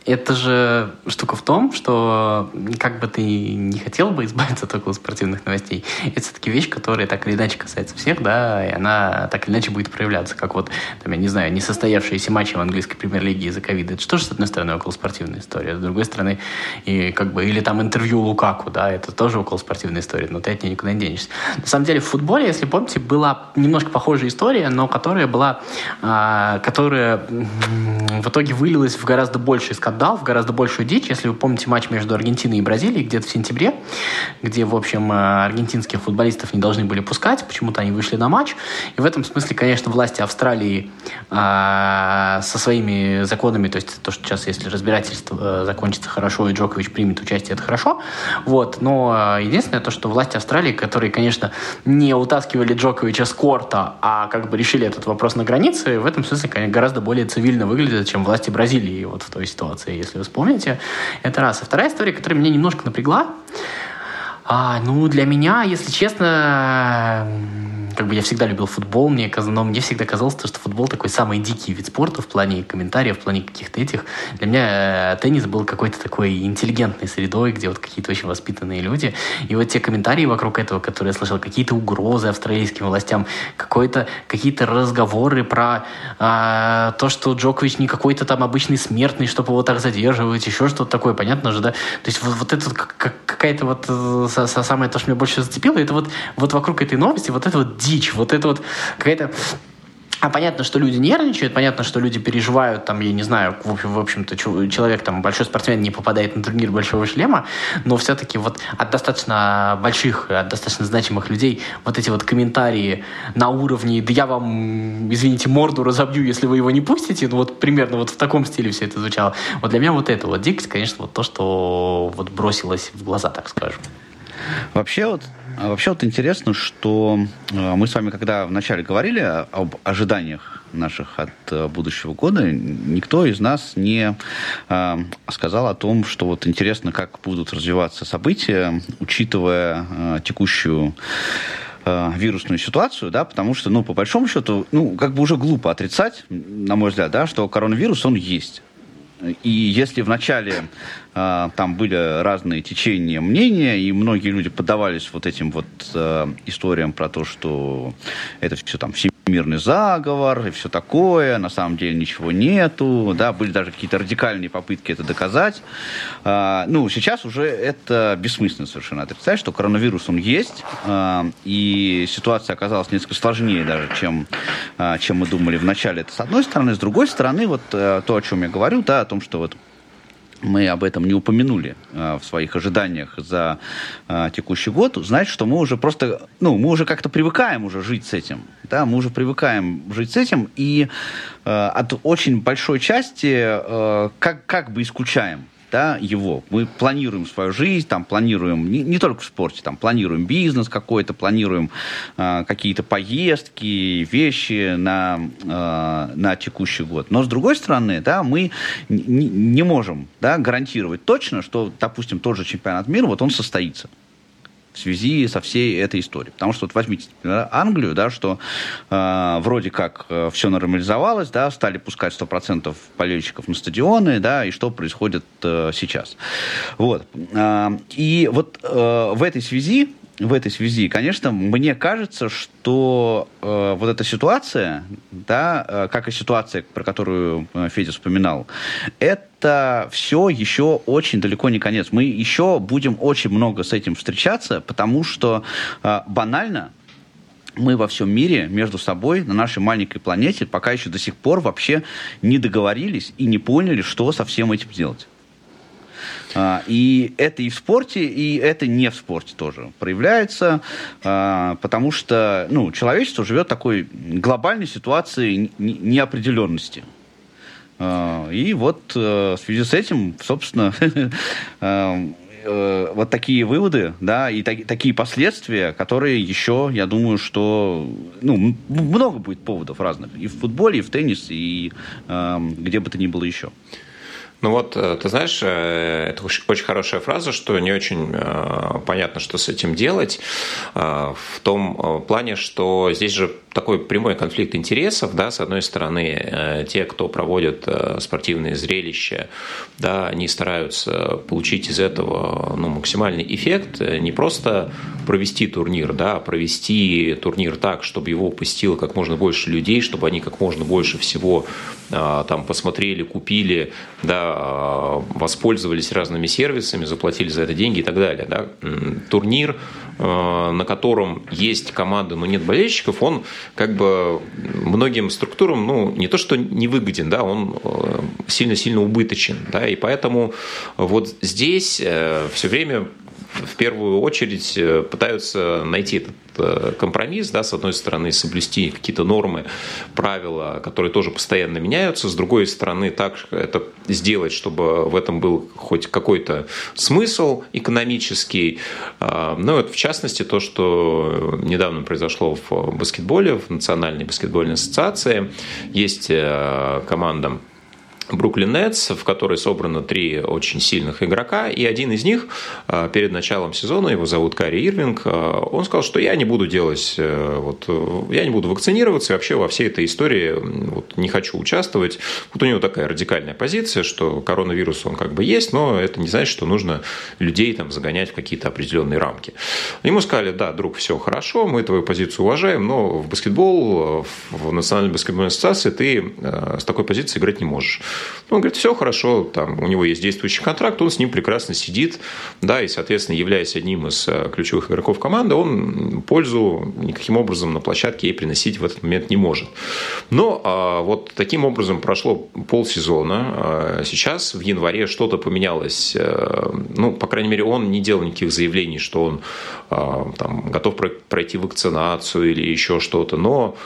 Это же штука в том, что как бы ты не хотел бы избавиться от около спортивных новостей, это все-таки вещь, которая так или иначе касается всех, да, и она так или иначе будет проявляться, как вот, там, я не знаю, несостоявшиеся матчи в английской премьер-лиге из-за ковида. Это тоже, с одной стороны, около спортивная история, с другой стороны, и как бы, или там интервью Лукаку, да, это тоже около спортивной истории, но ты от нее никуда не денешься. На самом деле в футболе, если помните, была немножко похожая история, но которая была, а, которая в итоге вылилась в гораздо больший скандал, в гораздо большую дичь. Если вы помните матч между Аргентиной и Бразилией где-то в сентябре, где, в общем, а, аргентинских футболистов не должны были пускать, почему-то они вышли на матч. И в этом смысле, конечно, власти Австралии а, со своими законами, то есть то, что сейчас, если разбирательство э, закончится хорошо и Джокович примет участие, это хорошо. Вот, но Единственное, то, что власти Австралии, которые, конечно, не утаскивали Джоковича с корта, а как бы решили этот вопрос на границе, в этом смысле, конечно, гораздо более цивильно выглядят, чем власти Бразилии вот в той ситуации, если вы вспомните. Это раз. И вторая история, которая меня немножко напрягла, а, ну, для меня, если честно, как бы я всегда любил футбол, мне, но мне всегда казалось, что футбол такой самый дикий вид спорта в плане комментариев, в плане каких-то этих. Для меня э, теннис был какой-то такой интеллигентной средой, где вот какие-то очень воспитанные люди. И вот те комментарии вокруг этого, которые я слышал, какие-то угрозы австралийским властям, какой-то, какие-то разговоры про а, то, что Джокович не какой-то там обычный смертный, чтобы его так задерживать, еще что-то такое, понятно же, да? То есть вот, вот это как, какая-то вот э, самое то, что меня больше зацепило, это вот, вот вокруг этой новости, вот это вот дичь, вот это вот какая-то а понятно, что люди нервничают, понятно, что люди переживают, там, я не знаю, в общем-то, человек, там, большой спортсмен не попадает на турнир большого шлема, но все-таки вот от достаточно больших, от достаточно значимых людей вот эти вот комментарии на уровне «да я вам, извините, морду разобью, если вы его не пустите», ну вот примерно вот в таком стиле все это звучало. Вот для меня вот это вот дикость, конечно, вот то, что вот бросилось в глаза, так скажем. Вообще вот а вообще вот интересно, что э, мы с вами, когда вначале говорили об ожиданиях наших от э, будущего года, никто из нас не э, сказал о том, что вот интересно, как будут развиваться события, учитывая текущую вирусную ситуацию, да, потому что, ну, по большому счету, ну, как бы уже глупо отрицать, на мой взгляд, да, что коронавирус, он есть. И если вначале э, там были разные течения мнения, и многие люди поддавались вот этим вот э, историям про то, что это все там всемирный заговор и все такое, на самом деле ничего нету, да, были даже какие-то радикальные попытки это доказать. Э, ну, сейчас уже это бессмысленно совершенно отрицать, что коронавирус он есть, э, и ситуация оказалась несколько сложнее даже, чем, чем мы думали в начале. Это с одной стороны, с другой стороны, вот э, то, о чем я говорю, да, том, что вот мы об этом не упомянули э, в своих ожиданиях за э, текущий год, значит, что мы уже просто, ну, мы уже как-то привыкаем уже жить с этим, да, мы уже привыкаем жить с этим. И э, от очень большой части как, как бы исключаем да, его. Мы планируем свою жизнь, там, планируем, не, не только в спорте, там, планируем бизнес какой-то, планируем э, какие-то поездки, вещи на, э, на текущий год. Но, с другой стороны, да, мы не, не можем да, гарантировать точно, что, допустим, тот же чемпионат мира, вот он состоится в связи со всей этой историей. Потому что вот возьмите Англию, да, что э, вроде как э, все нормализовалось, да, стали пускать 100% болельщиков на стадионы, да, и что происходит э, сейчас. Вот. Э, и вот э, в этой связи в этой связи, конечно, мне кажется, что э, вот эта ситуация, да, э, как и ситуация, про которую э, Федя вспоминал, это все еще очень далеко не конец. Мы еще будем очень много с этим встречаться, потому что э, банально мы во всем мире между собой на нашей маленькой планете пока еще до сих пор вообще не договорились и не поняли, что со всем этим делать. А, и это и в спорте, и это не в спорте тоже проявляется, а, потому что ну, человечество живет такой глобальной ситуации неопределенности. А, и вот э, в связи с этим, собственно, э, вот такие выводы, да, и так, такие последствия, которые еще, я думаю, что, ну, много будет поводов разных и в футболе, и в теннисе, и э, где бы то ни было еще. Ну вот, э, ты знаешь, э, это очень хорошая фраза, что не очень э, понятно, что с этим делать, в том плане, что здесь же такой прямой конфликт интересов, да, с одной стороны, те, кто проводят спортивные зрелища, да, они стараются получить из этого ну, максимальный эффект, не просто провести турнир, да, а провести турнир так, чтобы его упустило как можно больше людей, чтобы они как можно больше всего там посмотрели, купили, да, воспользовались разными сервисами, заплатили за это деньги и так далее. Да? Турнир, на котором есть команда, но нет болельщиков, он как бы многим структурам, ну, не то что не выгоден, да, он а, сильно-сильно убыточен. Да? И поэтому вот здесь э, все время в первую очередь э, пытаются найти этот э, компромисс, да, с одной стороны, соблюсти какие-то нормы, правила, которые тоже постоянно меняются, с другой стороны, так это сделать, чтобы в этом был хоть какой-то смысл экономический. А, ну, вот в частности, то, что недавно произошло в баскетболе, в Национальной баскетбольной ассоциации, есть э, команда Бруклин Нетс, в которой собрано три очень сильных игрока, и один из них а, перед началом сезона, его зовут Кари Ирвинг, а, он сказал, что я не буду делать, э, вот, э, я не буду вакцинироваться, и вообще во всей этой истории вот, не хочу участвовать. Вот у него такая радикальная позиция, что коронавирус он как бы есть, но это не значит, что нужно людей там загонять в какие-то определенные рамки. Ему сказали, да, друг, все хорошо, мы твою позицию уважаем, но в баскетбол, в Национальной баскетбольной ассоциации ты э, с такой позиции играть не можешь. Он говорит, все хорошо, там у него есть действующий контракт, он с ним прекрасно сидит, да, и, соответственно, являясь одним из э, ключевых игроков команды, он пользу никаким образом на площадке ей приносить в этот момент не может. Но а, вот таким образом прошло полсезона. А, сейчас в январе что-то поменялось. А, ну, по крайней мере, он не делал никаких заявлений, что он а, там, готов пройти вакцинацию или еще что-то. Но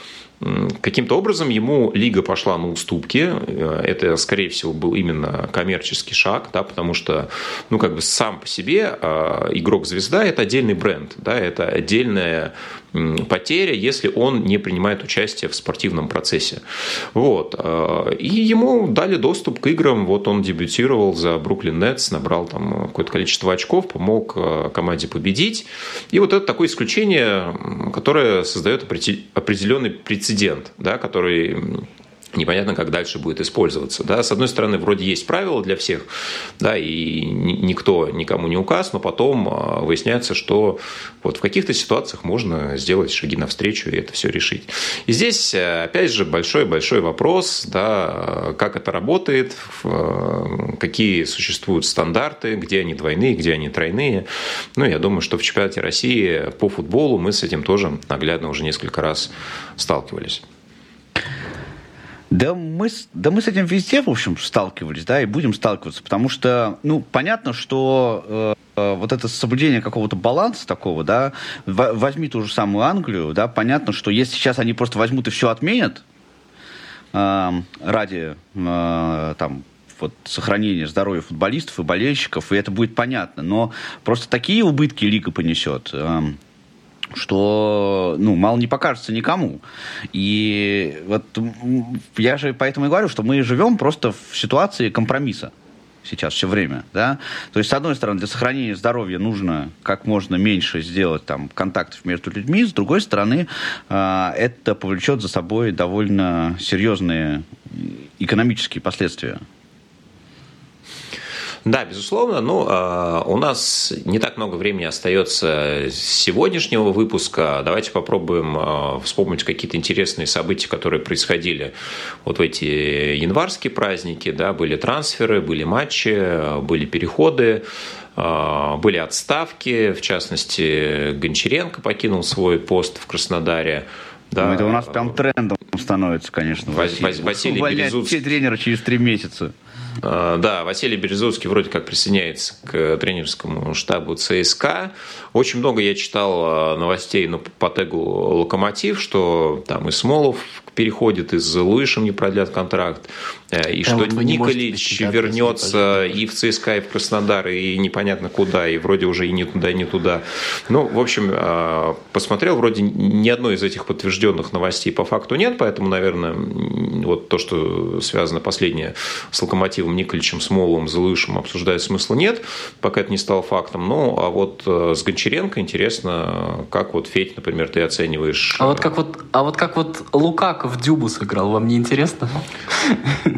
Каким-то образом ему лига пошла на уступки. Э, это, скорее всего, был именно коммерческий шаг, да, потому что, ну, как бы сам по себе э, игрок-звезда – это отдельный бренд, да, это отдельная потеря, если он не принимает участие в спортивном процессе. Вот. Э, и ему дали доступ к играм. Вот он дебютировал за Бруклин Нетс, набрал там какое-то количество очков, помог команде победить. И вот это такое исключение, которое создает определенный прецедент, да, который непонятно, как дальше будет использоваться. Да? С одной стороны, вроде есть правила для всех, да, и никто никому не указ, но потом а, выясняется, что вот в каких-то ситуациях можно сделать шаги навстречу и это все решить. И здесь, э, опять же, большой-большой вопрос, да, как это работает, э, какие существуют стандарты, где они двойные, где они тройные. Ну, я думаю, что в чемпионате России по футболу мы с этим тоже наглядно уже несколько раз сталкивались. Да мы, да мы с этим везде, в общем, сталкивались, да, и будем сталкиваться, потому что, ну, понятно, что э, э вот это соблюдение какого-то баланса такого, да, возьми ту же самую Англию, да, понятно, что если сейчас они просто возьмут и все отменят э, ради, э, там, вот, сохранения здоровья футболистов и болельщиков, и это будет понятно. Но просто такие убытки лига понесет, эм, что ну, мало не покажется никому. И вот я же поэтому и говорю, что мы живем просто в ситуации компромисса сейчас все время, да. То есть, с одной стороны, для сохранения здоровья нужно как можно меньше сделать там контактов между людьми, с другой стороны, э, это повлечет за собой довольно серьезные экономические последствия. Да, безусловно. Ну, у нас не так много времени остается с сегодняшнего выпуска. Давайте попробуем а, вспомнить какие-то интересные события, которые происходили вот в эти январские праздники. Да, были трансферы, были матчи, были переходы а, были отставки, в частности, Гончаренко покинул свой пост в Краснодаре. Да. Ну, это у нас прям трендом становится, конечно. Василий, Василий Березуцкий. тренера через три месяца. А, да, Василий Березовский вроде как присоединяется к тренерскому штабу ЦСКА. Очень много я читал а, новостей ну, по тегу «Локомотив», что там и Смолов переходит, и с Луишем не продлят контракт, и а что вот Николич вернется и в ЦСКА, и в Краснодар, и непонятно куда, и вроде уже и не туда, и не туда. Ну, в общем, а, посмотрел, вроде ни одной из этих подтвержденных новостей по факту нет, поэтому, наверное, вот то, что связано последнее с Локомотивом Николичем, Смоловым, Злышем, обсуждать смысла нет, пока это не стало фактом. Ну, а вот э, с Гончаренко интересно, как вот, Федь, например, ты оцениваешь... А вот как вот, а вот, как вот Лукак в Дюбу сыграл, вам не интересно?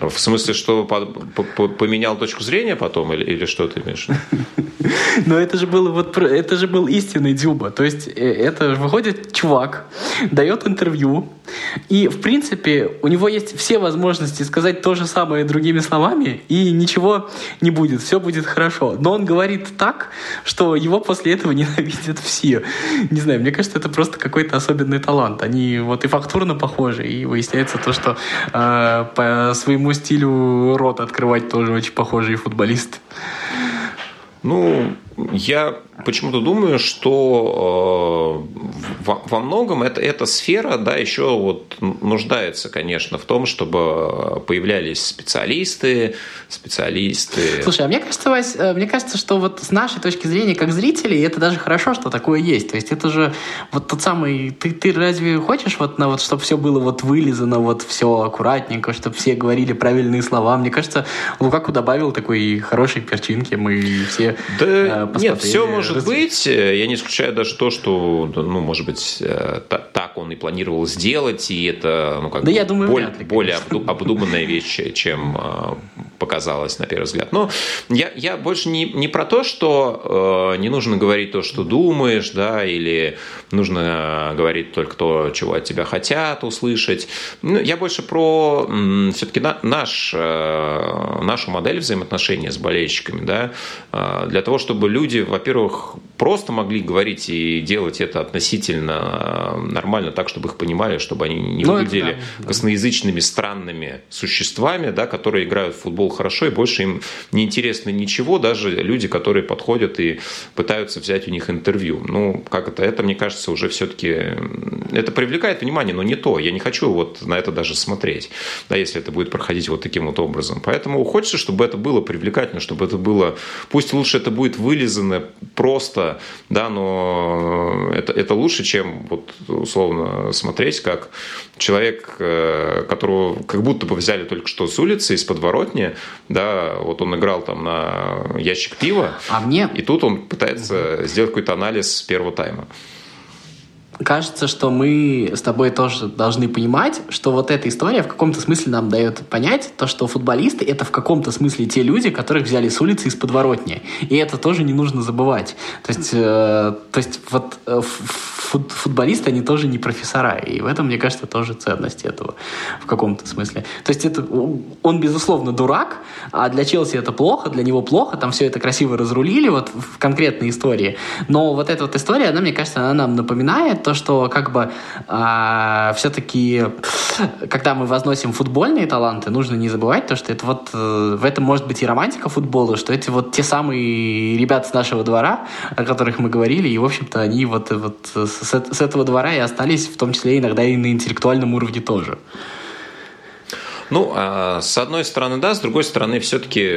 В смысле, что поменял точку зрения потом, или, или что ты имеешь? Но это же был вот это же был истинный Дюба. То есть э, это выходит чувак, дает интервью, и в принципе у него есть все возможности сказать то же самое другими словами, и ничего не будет, все будет хорошо. Но он говорит так, что его после этого ненавидят все. Не знаю, мне кажется, это просто какой-то особенный талант. Они вот и фактурно похожи, и выясняется то, что э, по своему стилю рот открывать тоже очень похожие футболисты. Ну, я почему-то думаю, что э, во, многом это, эта сфера, да, еще вот нуждается, конечно, в том, чтобы появлялись специалисты, специалисты. Слушай, а мне кажется, Вась, э, мне кажется, что вот с нашей точки зрения, как зрителей, это даже хорошо, что такое есть. То есть это же вот тот самый, ты, ты разве хочешь вот, на вот, чтобы все было вот вылизано, вот все аккуратненько, чтобы все говорили правильные слова? Мне кажется, Лукаку добавил такой хорошей перчинки, мы все да, э, нет, все может развить. быть. Я не исключаю даже то, что, ну, может быть, э, так он и планировал сделать, и это, ну, как да бы, я думаю, более, ли, более обдуманная вещь, чем э, показалось на первый взгляд. Но я, я больше не, не про то, что э, не нужно говорить то, что думаешь, да, или нужно говорить только то, чего от тебя хотят услышать. Ну, я больше про все-таки на, наш, э, нашу модель взаимоотношений с болельщиками, да, э, для того, чтобы люди, во-первых, просто могли говорить и делать это относительно нормально, так, чтобы их понимали, чтобы они не ну, выглядели да, косноязычными, странными существами, да, которые играют в футбол хорошо, и больше им не интересно ничего, даже люди, которые подходят и пытаются взять у них интервью. Ну, как это? Это, мне кажется, уже все-таки... Это привлекает внимание, но не то. Я не хочу вот на это даже смотреть, да, если это будет проходить вот таким вот образом. Поэтому хочется, чтобы это было привлекательно, чтобы это было... Пусть лучше это будет вылизано просто, да, но это, это лучше, чем вот условно смотреть, как человек, э, которого как будто бы взяли только что с улицы, из подворотни, да, вот он играл там на ящик пива, а мне... и тут он пытается сделать какой-то анализ первого тайма кажется, что мы с тобой тоже должны понимать, что вот эта история в каком-то смысле нам дает понять то, что футболисты — это в каком-то смысле те люди, которых взяли с улицы из подворотни. И это тоже не нужно забывать. То есть, э, то есть вот э, фут, футболисты, они тоже не профессора. И в этом, мне кажется, тоже ценность этого в каком-то смысле. То есть это, он, безусловно, дурак, а для Челси это плохо, для него плохо, там все это красиво разрулили вот в конкретной истории. Но вот эта вот история, она, мне кажется, она нам напоминает то, что как бы а, все-таки, когда мы возносим футбольные таланты, нужно не забывать то, что это вот э, в этом может быть и романтика футбола, что эти вот те самые ребята с нашего двора, о которых мы говорили, и, в общем-то, они вот, вот с, с этого двора и остались, в том числе иногда и на интеллектуальном уровне тоже. Ну, а с одной стороны, да, с другой стороны, все-таки,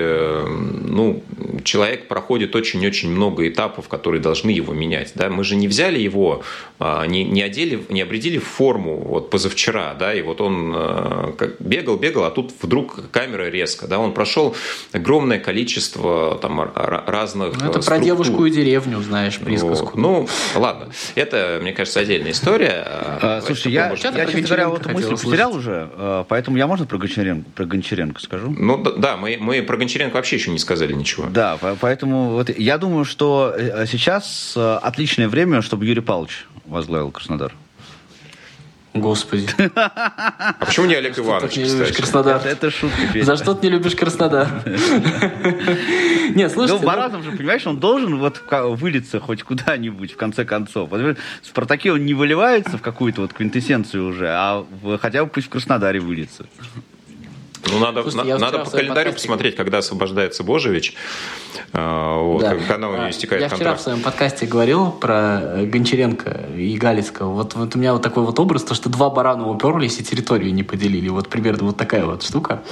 ну, человек проходит очень-очень много этапов, которые должны его менять, да. Мы же не взяли его, а, не, не одели, не обредили форму вот позавчера, да, и вот он как бегал, бегал, а тут вдруг камера резко, да, он прошел огромное количество там разных ну, Это структур. про девушку и деревню, знаешь, присказку. Ну, ладно, это, мне кажется, отдельная история. А, слушай, я, я, честно говоря, вот мысль потерял уже, поэтому я можно про Гончаренко, про Гончаренко скажу? Ну, да, мы, мы про Гончаренко вообще еще не сказали ничего. Да, поэтому вот я думаю, что э, сейчас э, отличное время, чтобы Юрий Павлович возглавил Краснодар. Господи. А почему не Олег Иванович, не любишь Краснодар? Это, это шутка. За что ты не любишь Краснодар? Нет, слушайте. Ну, Баратов же, понимаешь, он должен вот вылиться хоть куда-нибудь, в конце концов. В Спартаке он не выливается в какую-то вот квинтэссенцию уже, а хотя бы пусть в Краснодаре выльется. Ну, надо, Слушайте, на, надо по календарю подкасте... посмотреть, когда освобождается Божевич, э, вот, да. когда у него истекает Я контракт. вчера в своем подкасте говорил про э, Гончаренко и Галицкого. Вот, вот у меня вот такой вот образ, то, что два барана уперлись и территорию не поделили. Вот примерно вот такая вот штука.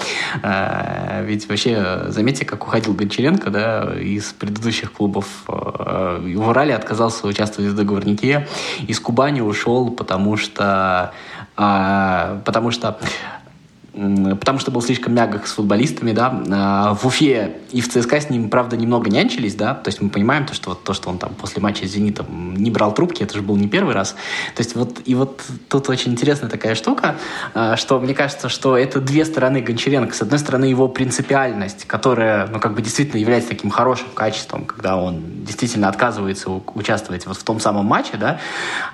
А, ведь вообще, заметьте, как уходил Гончаренко да, из предыдущих клубов. В Урале отказался участвовать в договорнике. Из Кубани ушел, потому что а, потому что потому что был слишком мягок с футболистами, да. А, в Уфе и в ЦСКА с ним, правда, немного нянчились, да. То есть мы понимаем то, что вот то, что он там после матча с Зенитом не брал трубки, это же был не первый раз. То есть вот и вот тут очень интересная такая штука, а, что мне кажется, что это две стороны Гончаренко. С одной стороны его принципиальность, которая, ну, как бы действительно является таким хорошим качеством, когда он действительно отказывается участвовать вот в том самом матче, да.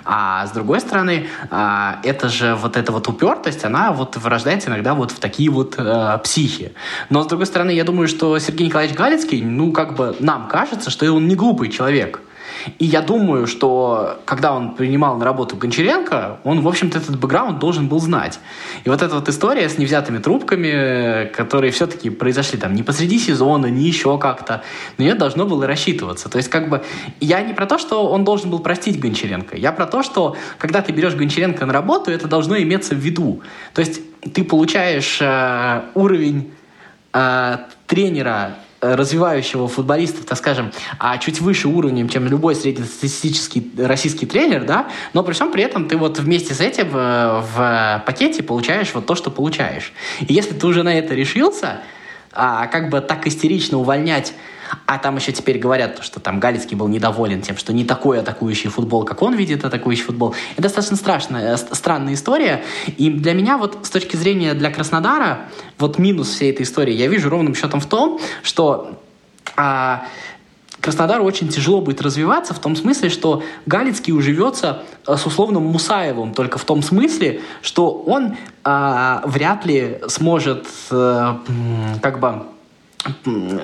А с другой стороны, а, это же вот эта вот упертость, она вот вырождается иногда да, вот в такие вот э, психи. Но, с другой стороны, я думаю, что Сергей Николаевич Галицкий, ну, как бы нам кажется, что он не глупый человек. И я думаю, что когда он принимал на работу Гончаренко, он, в общем-то, этот бэкграунд должен был знать. И вот эта вот история с невзятыми трубками, которые все-таки произошли там не посреди сезона, не еще как-то, на нее должно было рассчитываться. То есть, как бы, я не про то, что он должен был простить Гончаренко, я про то, что когда ты берешь Гончаренко на работу, это должно иметься в виду. То есть, ты получаешь э, уровень э, тренера развивающего футболиста, так скажем, а чуть выше уровнем, чем любой среднестатистический российский тренер, да, но при всем при этом ты вот вместе с этим э, в пакете получаешь вот то, что получаешь. И если ты уже на это решился, а, как бы так истерично увольнять а там еще теперь говорят, что там Галицкий был недоволен тем, что не такой атакующий футбол, как он видит атакующий футбол. Это достаточно страшная, э, странная история. И для меня вот с точки зрения для Краснодара, вот минус всей этой истории я вижу ровным счетом в том, что а, Краснодару очень тяжело будет развиваться в том смысле, что Галицкий уживется э, с условным Мусаевым, только в том смысле, что он а, вряд ли сможет а, как бы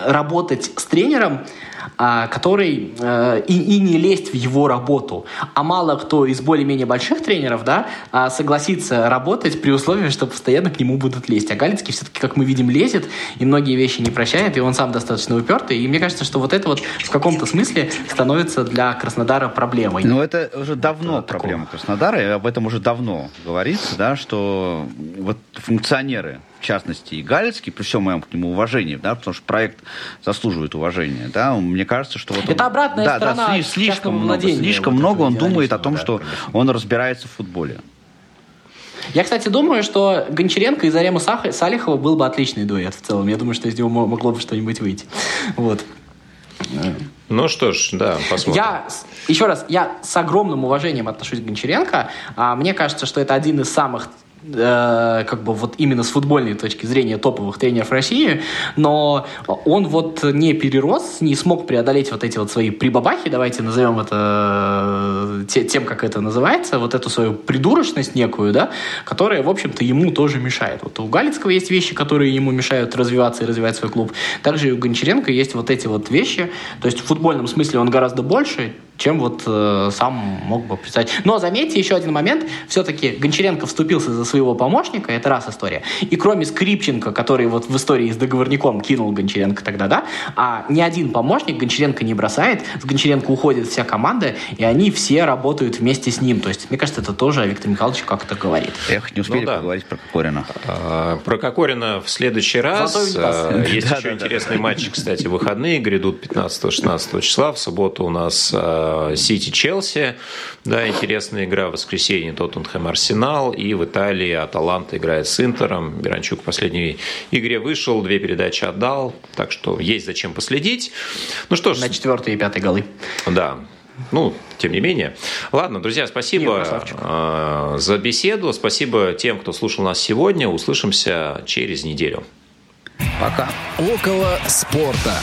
работать с тренером, а, который э, и, и не лезть в его работу. А мало кто из более-менее больших тренеров да, а, согласится работать при условии, что постоянно к нему будут лезть. А Галицкий все-таки, как мы видим, лезет и многие вещи не прощает, и он сам достаточно упертый. И мне кажется, что вот это вот в каком-то смысле становится для Краснодара проблемой. Ну, это уже давно вот проблема такого. Краснодара, и об этом уже давно говорится, да, что вот функционеры в частности, и Галицкий, при всем моем к нему уважении, да, потому что проект заслуживает уважения, да, мне кажется, что вот он, Это обратная да, сторона да, слишком много, слишком вот много он думает о том, да, что он разбирается в футболе. Я, кстати, думаю, что Гончаренко и Зарема Салихова был бы отличный дуэт в целом. Я думаю, что из него могло бы что-нибудь выйти. Вот. Ну что ж, да, посмотрим. Я, еще раз, я с огромным уважением отношусь к Гончаренко. А, мне кажется, что это один из самых Э, как бы вот именно с футбольной точки зрения топовых тренеров России, но он вот не перерос, не смог преодолеть вот эти вот свои прибабахи, давайте назовем это э, тем, как это называется, вот эту свою придурочность некую, да, которая, в общем-то, ему тоже мешает. Вот у Галицкого есть вещи, которые ему мешают развиваться и развивать свой клуб. Также и у Гончаренко есть вот эти вот вещи, то есть в футбольном смысле он гораздо больше, чем вот э, сам мог бы представить. Но заметьте еще один момент. Все-таки Гончаренко вступился за своего помощника, это раз история. И кроме Скрипченко, который вот в истории с договорником кинул Гончаренко тогда, да, а ни один помощник Гончаренко не бросает, с Гончаренко уходит вся команда, и они все работают вместе с ним. То есть, мне кажется, это тоже Виктор Михайлович как-то говорит. Эх, не успели ну, да. поговорить про Кокорина. А, про Кокорина в следующий раз. А, есть еще интересный матч, кстати, выходные грядут 15-16 числа. В субботу у нас а, Сити-Челси, да, интересная игра в воскресенье Тоттенхэм Арсенал, и в Италии Аталанта играет с Интером. Миранчук в последней игре вышел, две передачи отдал, так что есть зачем последить. Ну что ж. На четвертый и пятый голы. Да, ну, тем не менее. Ладно, друзья, спасибо Нет, э, за беседу. Спасибо тем, кто слушал нас сегодня. Услышимся через неделю. Пока. Около спорта.